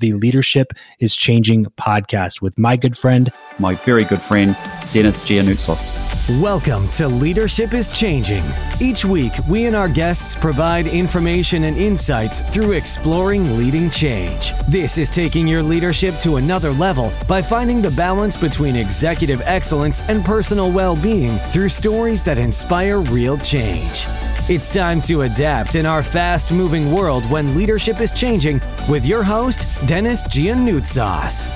the Leadership is Changing podcast with my good friend, my very good friend, Dennis Giannoutsos. Welcome to Leadership is Changing. Each week, we and our guests provide information and insights through exploring leading change. This is taking your leadership to another level by finding the balance between executive excellence and personal well being through stories that inspire real change. It's time to adapt in our fast moving world when leadership is changing with your host, Dennis Giannoutsos.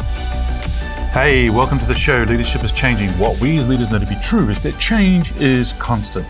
Hey, welcome to the show. Leadership is changing. What we as leaders know to be true is that change is constant.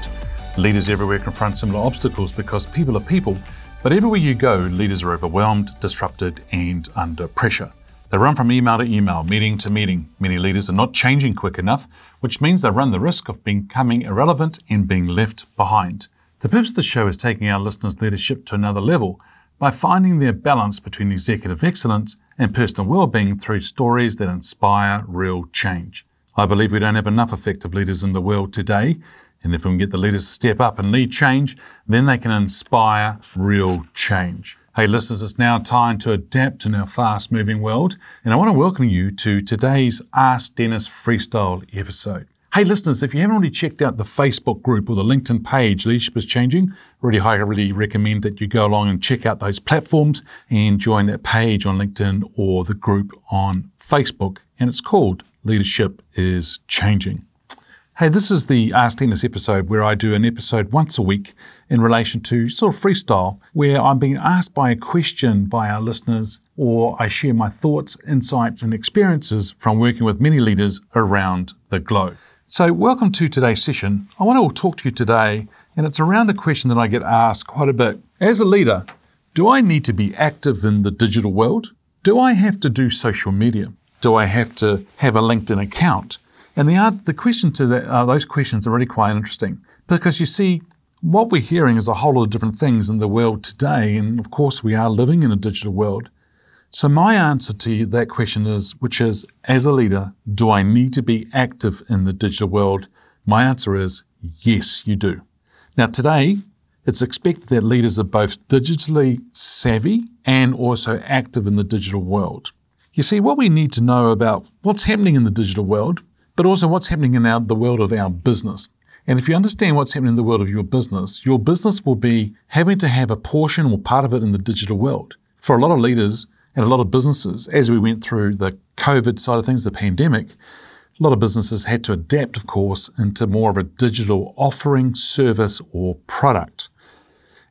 Leaders everywhere confront similar obstacles because people are people, but everywhere you go, leaders are overwhelmed, disrupted, and under pressure. They run from email to email, meeting to meeting. Many leaders are not changing quick enough, which means they run the risk of becoming irrelevant and being left behind. The purpose of the show is taking our listeners' leadership to another level by finding their balance between executive excellence and personal well-being through stories that inspire real change. I believe we don't have enough effective leaders in the world today, and if we can get the leaders to step up and lead change, then they can inspire real change. Hey listeners, it's now time to adapt in our fast-moving world, and I want to welcome you to today's Ask Dennis Freestyle episode. Hey, listeners, if you haven't already checked out the Facebook group or the LinkedIn page, Leadership is Changing, really highly recommend that you go along and check out those platforms and join that page on LinkedIn or the group on Facebook. And it's called Leadership is Changing. Hey, this is the Ask Dennis episode where I do an episode once a week in relation to sort of freestyle, where I'm being asked by a question by our listeners, or I share my thoughts, insights, and experiences from working with many leaders around the globe. So, welcome to today's session. I want to talk to you today, and it's around a question that I get asked quite a bit. As a leader, do I need to be active in the digital world? Do I have to do social media? Do I have to have a LinkedIn account? And the, the question to that, uh, those questions are really quite interesting because you see, what we're hearing is a whole lot of different things in the world today. And of course, we are living in a digital world. So my answer to that question is, which is, as a leader, do I need to be active in the digital world? My answer is, yes, you do. Now today, it's expected that leaders are both digitally savvy and also active in the digital world. You see, what we need to know about what's happening in the digital world, but also what's happening in our, the world of our business. And if you understand what's happening in the world of your business, your business will be having to have a portion or part of it in the digital world. For a lot of leaders, and a lot of businesses, as we went through the COVID side of things, the pandemic, a lot of businesses had to adapt, of course, into more of a digital offering, service, or product.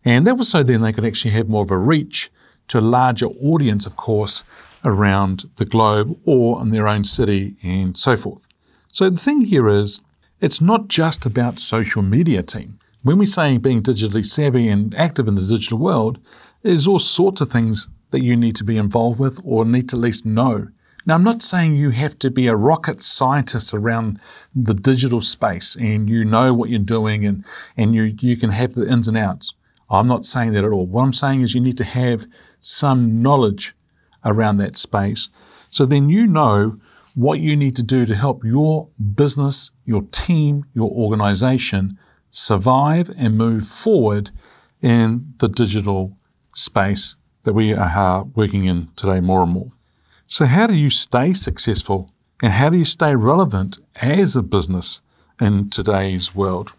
And that was so then they could actually have more of a reach to a larger audience, of course, around the globe or in their own city and so forth. So the thing here is, it's not just about social media team. When we're saying being digitally savvy and active in the digital world, there's all sorts of things that you need to be involved with or need to at least know. Now, I'm not saying you have to be a rocket scientist around the digital space and you know what you're doing and, and you, you can have the ins and outs. I'm not saying that at all. What I'm saying is you need to have some knowledge around that space so then you know what you need to do to help your business, your team, your organization survive and move forward in the digital space that we are working in today more and more. So, how do you stay successful and how do you stay relevant as a business in today's world?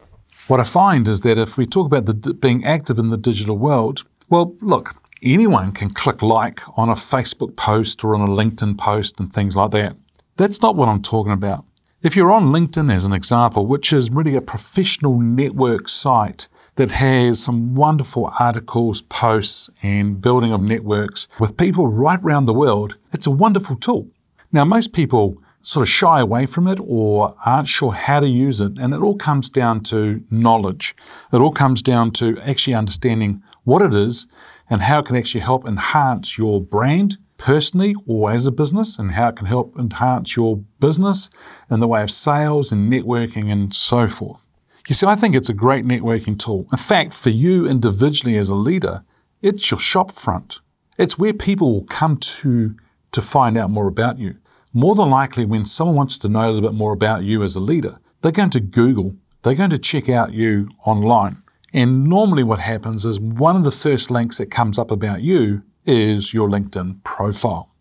What I find is that if we talk about the, being active in the digital world, well, look, anyone can click like on a Facebook post or on a LinkedIn post and things like that. That's not what I'm talking about. If you're on LinkedIn, as an example, which is really a professional network site that has some wonderful articles, posts, and building of networks with people right around the world, it's a wonderful tool. Now, most people sort of shy away from it or aren't sure how to use it, and it all comes down to knowledge. It all comes down to actually understanding what it is and how it can actually help enhance your brand, personally or as a business and how it can help enhance your business in the way of sales and networking and so forth. You see, I think it's a great networking tool. In fact, for you individually as a leader, it's your shop front. It's where people will come to to find out more about you. More than likely, when someone wants to know a little bit more about you as a leader, they're going to Google, they're going to check out you online. And normally, what happens is one of the first links that comes up about you is your LinkedIn profile.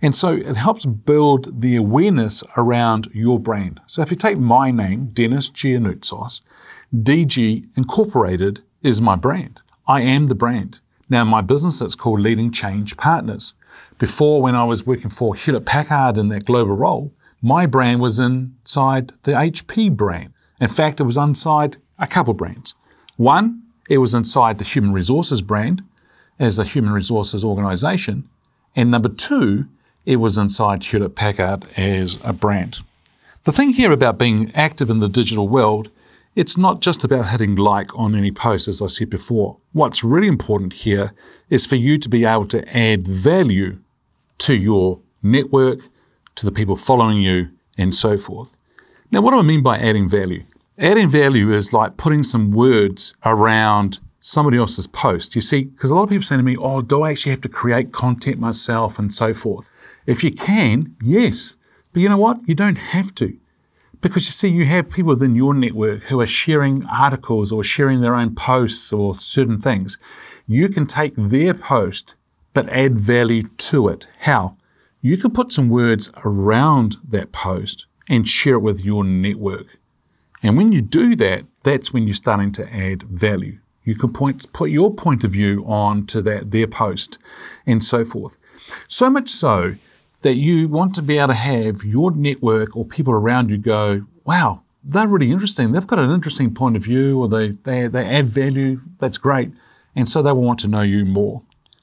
And so it helps build the awareness around your brand. So if you take my name, Dennis Giannoutsos, DG Incorporated is my brand. I am the brand. Now, my business is called Leading Change Partners. Before, when I was working for Hewlett Packard in that global role, my brand was inside the HP brand. In fact, it was inside a couple brands. One, it was inside the Human Resources brand as a human resources organization. And number two, it was inside Hewlett Packard as a brand. The thing here about being active in the digital world, it's not just about hitting like on any post, as I said before. What's really important here is for you to be able to add value to your network, to the people following you, and so forth. Now, what do I mean by adding value? Adding value is like putting some words around somebody else's post. You see, because a lot of people say to me, Oh, do I actually have to create content myself and so forth? If you can, yes. But you know what? You don't have to. Because you see, you have people within your network who are sharing articles or sharing their own posts or certain things. You can take their post but add value to it. How? You can put some words around that post and share it with your network. And when you do that, that's when you're starting to add value. You can point, put your point of view on to that their post and so forth. So much so that you want to be able to have your network or people around you go, wow, they're really interesting. They've got an interesting point of view or they, they, they add value. That's great. And so they will want to know you more.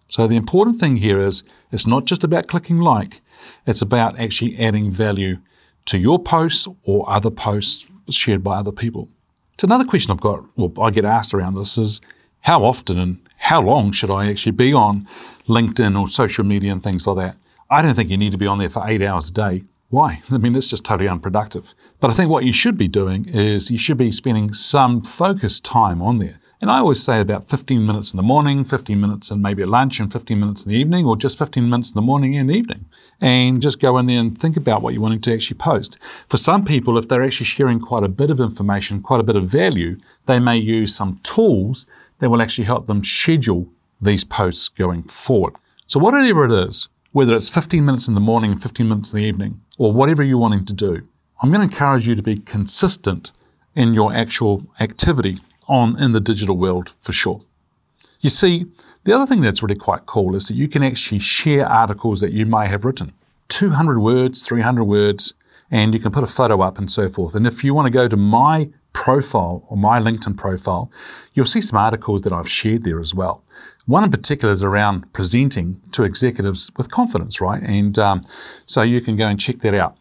So the important thing here is it's not just about clicking like, it's about actually adding value to your posts or other posts shared by other people. So another question I've got, well, I get asked around this is how often and how long should I actually be on LinkedIn or social media and things like that? I don't think you need to be on there for eight hours a day. Why? I mean, it's just totally unproductive. But I think what you should be doing is you should be spending some focused time on there. And I always say about 15 minutes in the morning, 15 minutes and maybe lunch, and 15 minutes in the evening, or just 15 minutes in the morning and evening. And just go in there and think about what you're wanting to actually post. For some people, if they're actually sharing quite a bit of information, quite a bit of value, they may use some tools that will actually help them schedule these posts going forward. So, whatever it is, whether it's 15 minutes in the morning and 15 minutes in the evening, or whatever you're wanting to do, I'm going to encourage you to be consistent in your actual activity on in the digital world for sure. You see, the other thing that's really quite cool is that you can actually share articles that you may have written 200 words, 300 words, and you can put a photo up and so forth. And if you want to go to my profile or my LinkedIn profile, you'll see some articles that I've shared there as well. One in particular is around presenting to executives with confidence, right? And um, so you can go and check that out.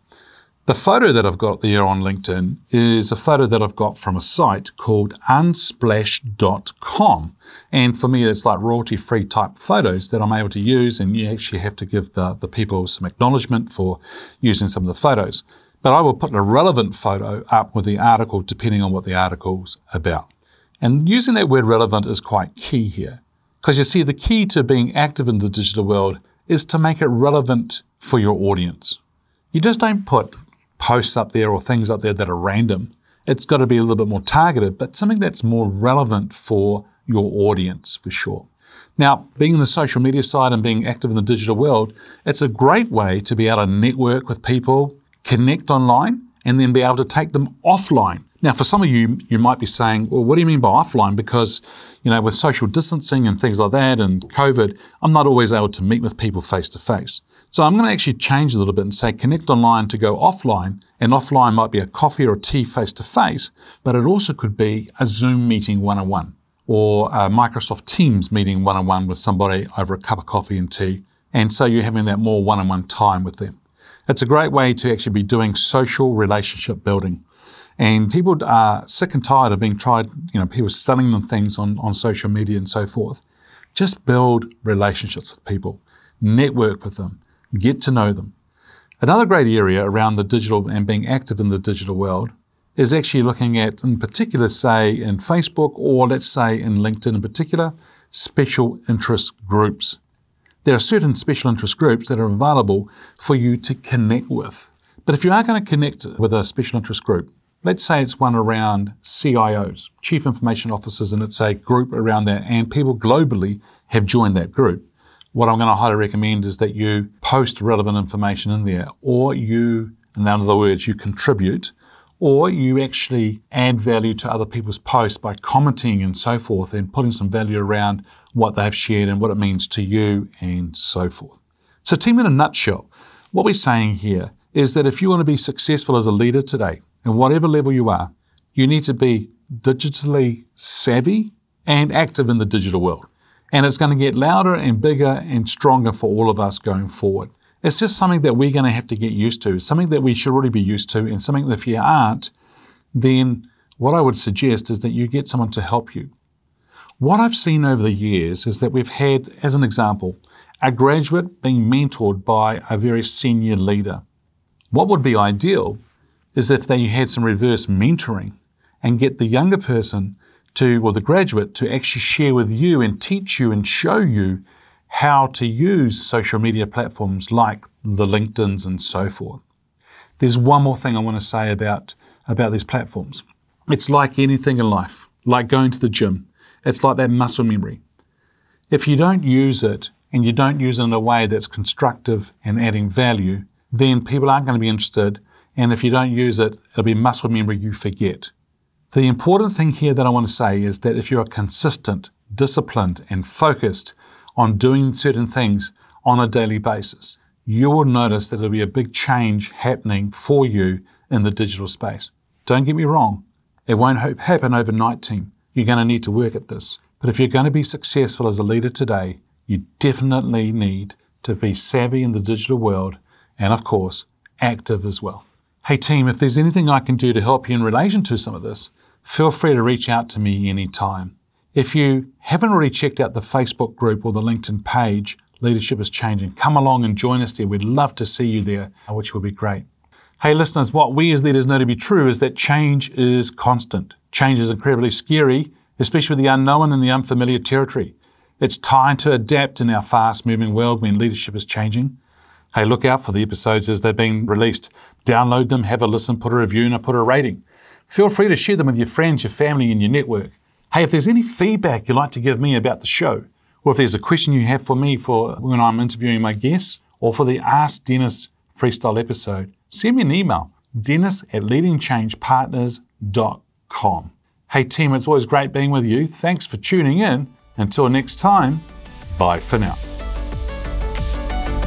The photo that I've got there on LinkedIn is a photo that I've got from a site called unsplash.com. And for me, it's like royalty free type photos that I'm able to use. And you actually have to give the, the people some acknowledgement for using some of the photos. But I will put a relevant photo up with the article depending on what the article's about. And using that word relevant is quite key here. Because you see, the key to being active in the digital world is to make it relevant for your audience. You just don't put posts up there or things up there that are random. It's got to be a little bit more targeted, but something that's more relevant for your audience for sure. Now, being in the social media side and being active in the digital world, it's a great way to be able to network with people, connect online, and then be able to take them offline. Now, for some of you, you might be saying, well, what do you mean by offline? Because, you know, with social distancing and things like that and COVID, I'm not always able to meet with people face to face. So I'm going to actually change a little bit and say connect online to go offline. And offline might be a coffee or a tea face to face, but it also could be a Zoom meeting one on one or a Microsoft Teams meeting one on one with somebody over a cup of coffee and tea. And so you're having that more one on one time with them. It's a great way to actually be doing social relationship building. And people are sick and tired of being tried, you know, people selling them things on, on social media and so forth. Just build relationships with people, network with them, get to know them. Another great area around the digital and being active in the digital world is actually looking at, in particular, say in Facebook or let's say in LinkedIn in particular, special interest groups. There are certain special interest groups that are available for you to connect with. But if you are going to connect with a special interest group, let's say it's one around CIOs, Chief Information Officers, and it's a group around that, and people globally have joined that group. What I'm going to highly recommend is that you post relevant information in there, or you, in other words, you contribute or you actually add value to other people's posts by commenting and so forth and putting some value around what they've shared and what it means to you and so forth. So, team, in a nutshell, what we're saying here is that if you want to be successful as a leader today, and whatever level you are, you need to be digitally savvy and active in the digital world. And it's going to get louder and bigger and stronger for all of us going forward. It's just something that we're going to have to get used to, something that we should already be used to, and something that if you aren't, then what I would suggest is that you get someone to help you. What I've seen over the years is that we've had, as an example, a graduate being mentored by a very senior leader. What would be ideal is if they had some reverse mentoring and get the younger person to, or the graduate, to actually share with you and teach you and show you how to use social media platforms like the LinkedIn's and so forth. There's one more thing I want to say about, about these platforms. It's like anything in life, like going to the gym. It's like that muscle memory. If you don't use it and you don't use it in a way that's constructive and adding value, then people aren't going to be interested. And if you don't use it, it'll be muscle memory you forget. The important thing here that I want to say is that if you're consistent, disciplined, and focused on doing certain things on a daily basis, you will notice that there'll be a big change happening for you in the digital space. Don't get me wrong, it won't happen overnight, team. You're going to need to work at this. But if you're going to be successful as a leader today, you definitely need to be savvy in the digital world and, of course, active as well. Hey, team, if there's anything I can do to help you in relation to some of this, feel free to reach out to me anytime. If you haven't already checked out the Facebook group or the LinkedIn page, Leadership is Changing, come along and join us there. We'd love to see you there, which would be great. Hey, listeners, what we as leaders know to be true is that change is constant. Change is incredibly scary, especially with the unknown and the unfamiliar territory. It's time to adapt in our fast moving world when leadership is changing. Hey, look out for the episodes as they're being released. Download them, have a listen, put a review, and put a rating. Feel free to share them with your friends, your family, and your network. Hey, if there's any feedback you'd like to give me about the show, or if there's a question you have for me for when I'm interviewing my guests, or for the Ask Dennis freestyle episode, send me an email, dennis at leadingchangepartners.com. Hey team, it's always great being with you. Thanks for tuning in. Until next time, bye for now.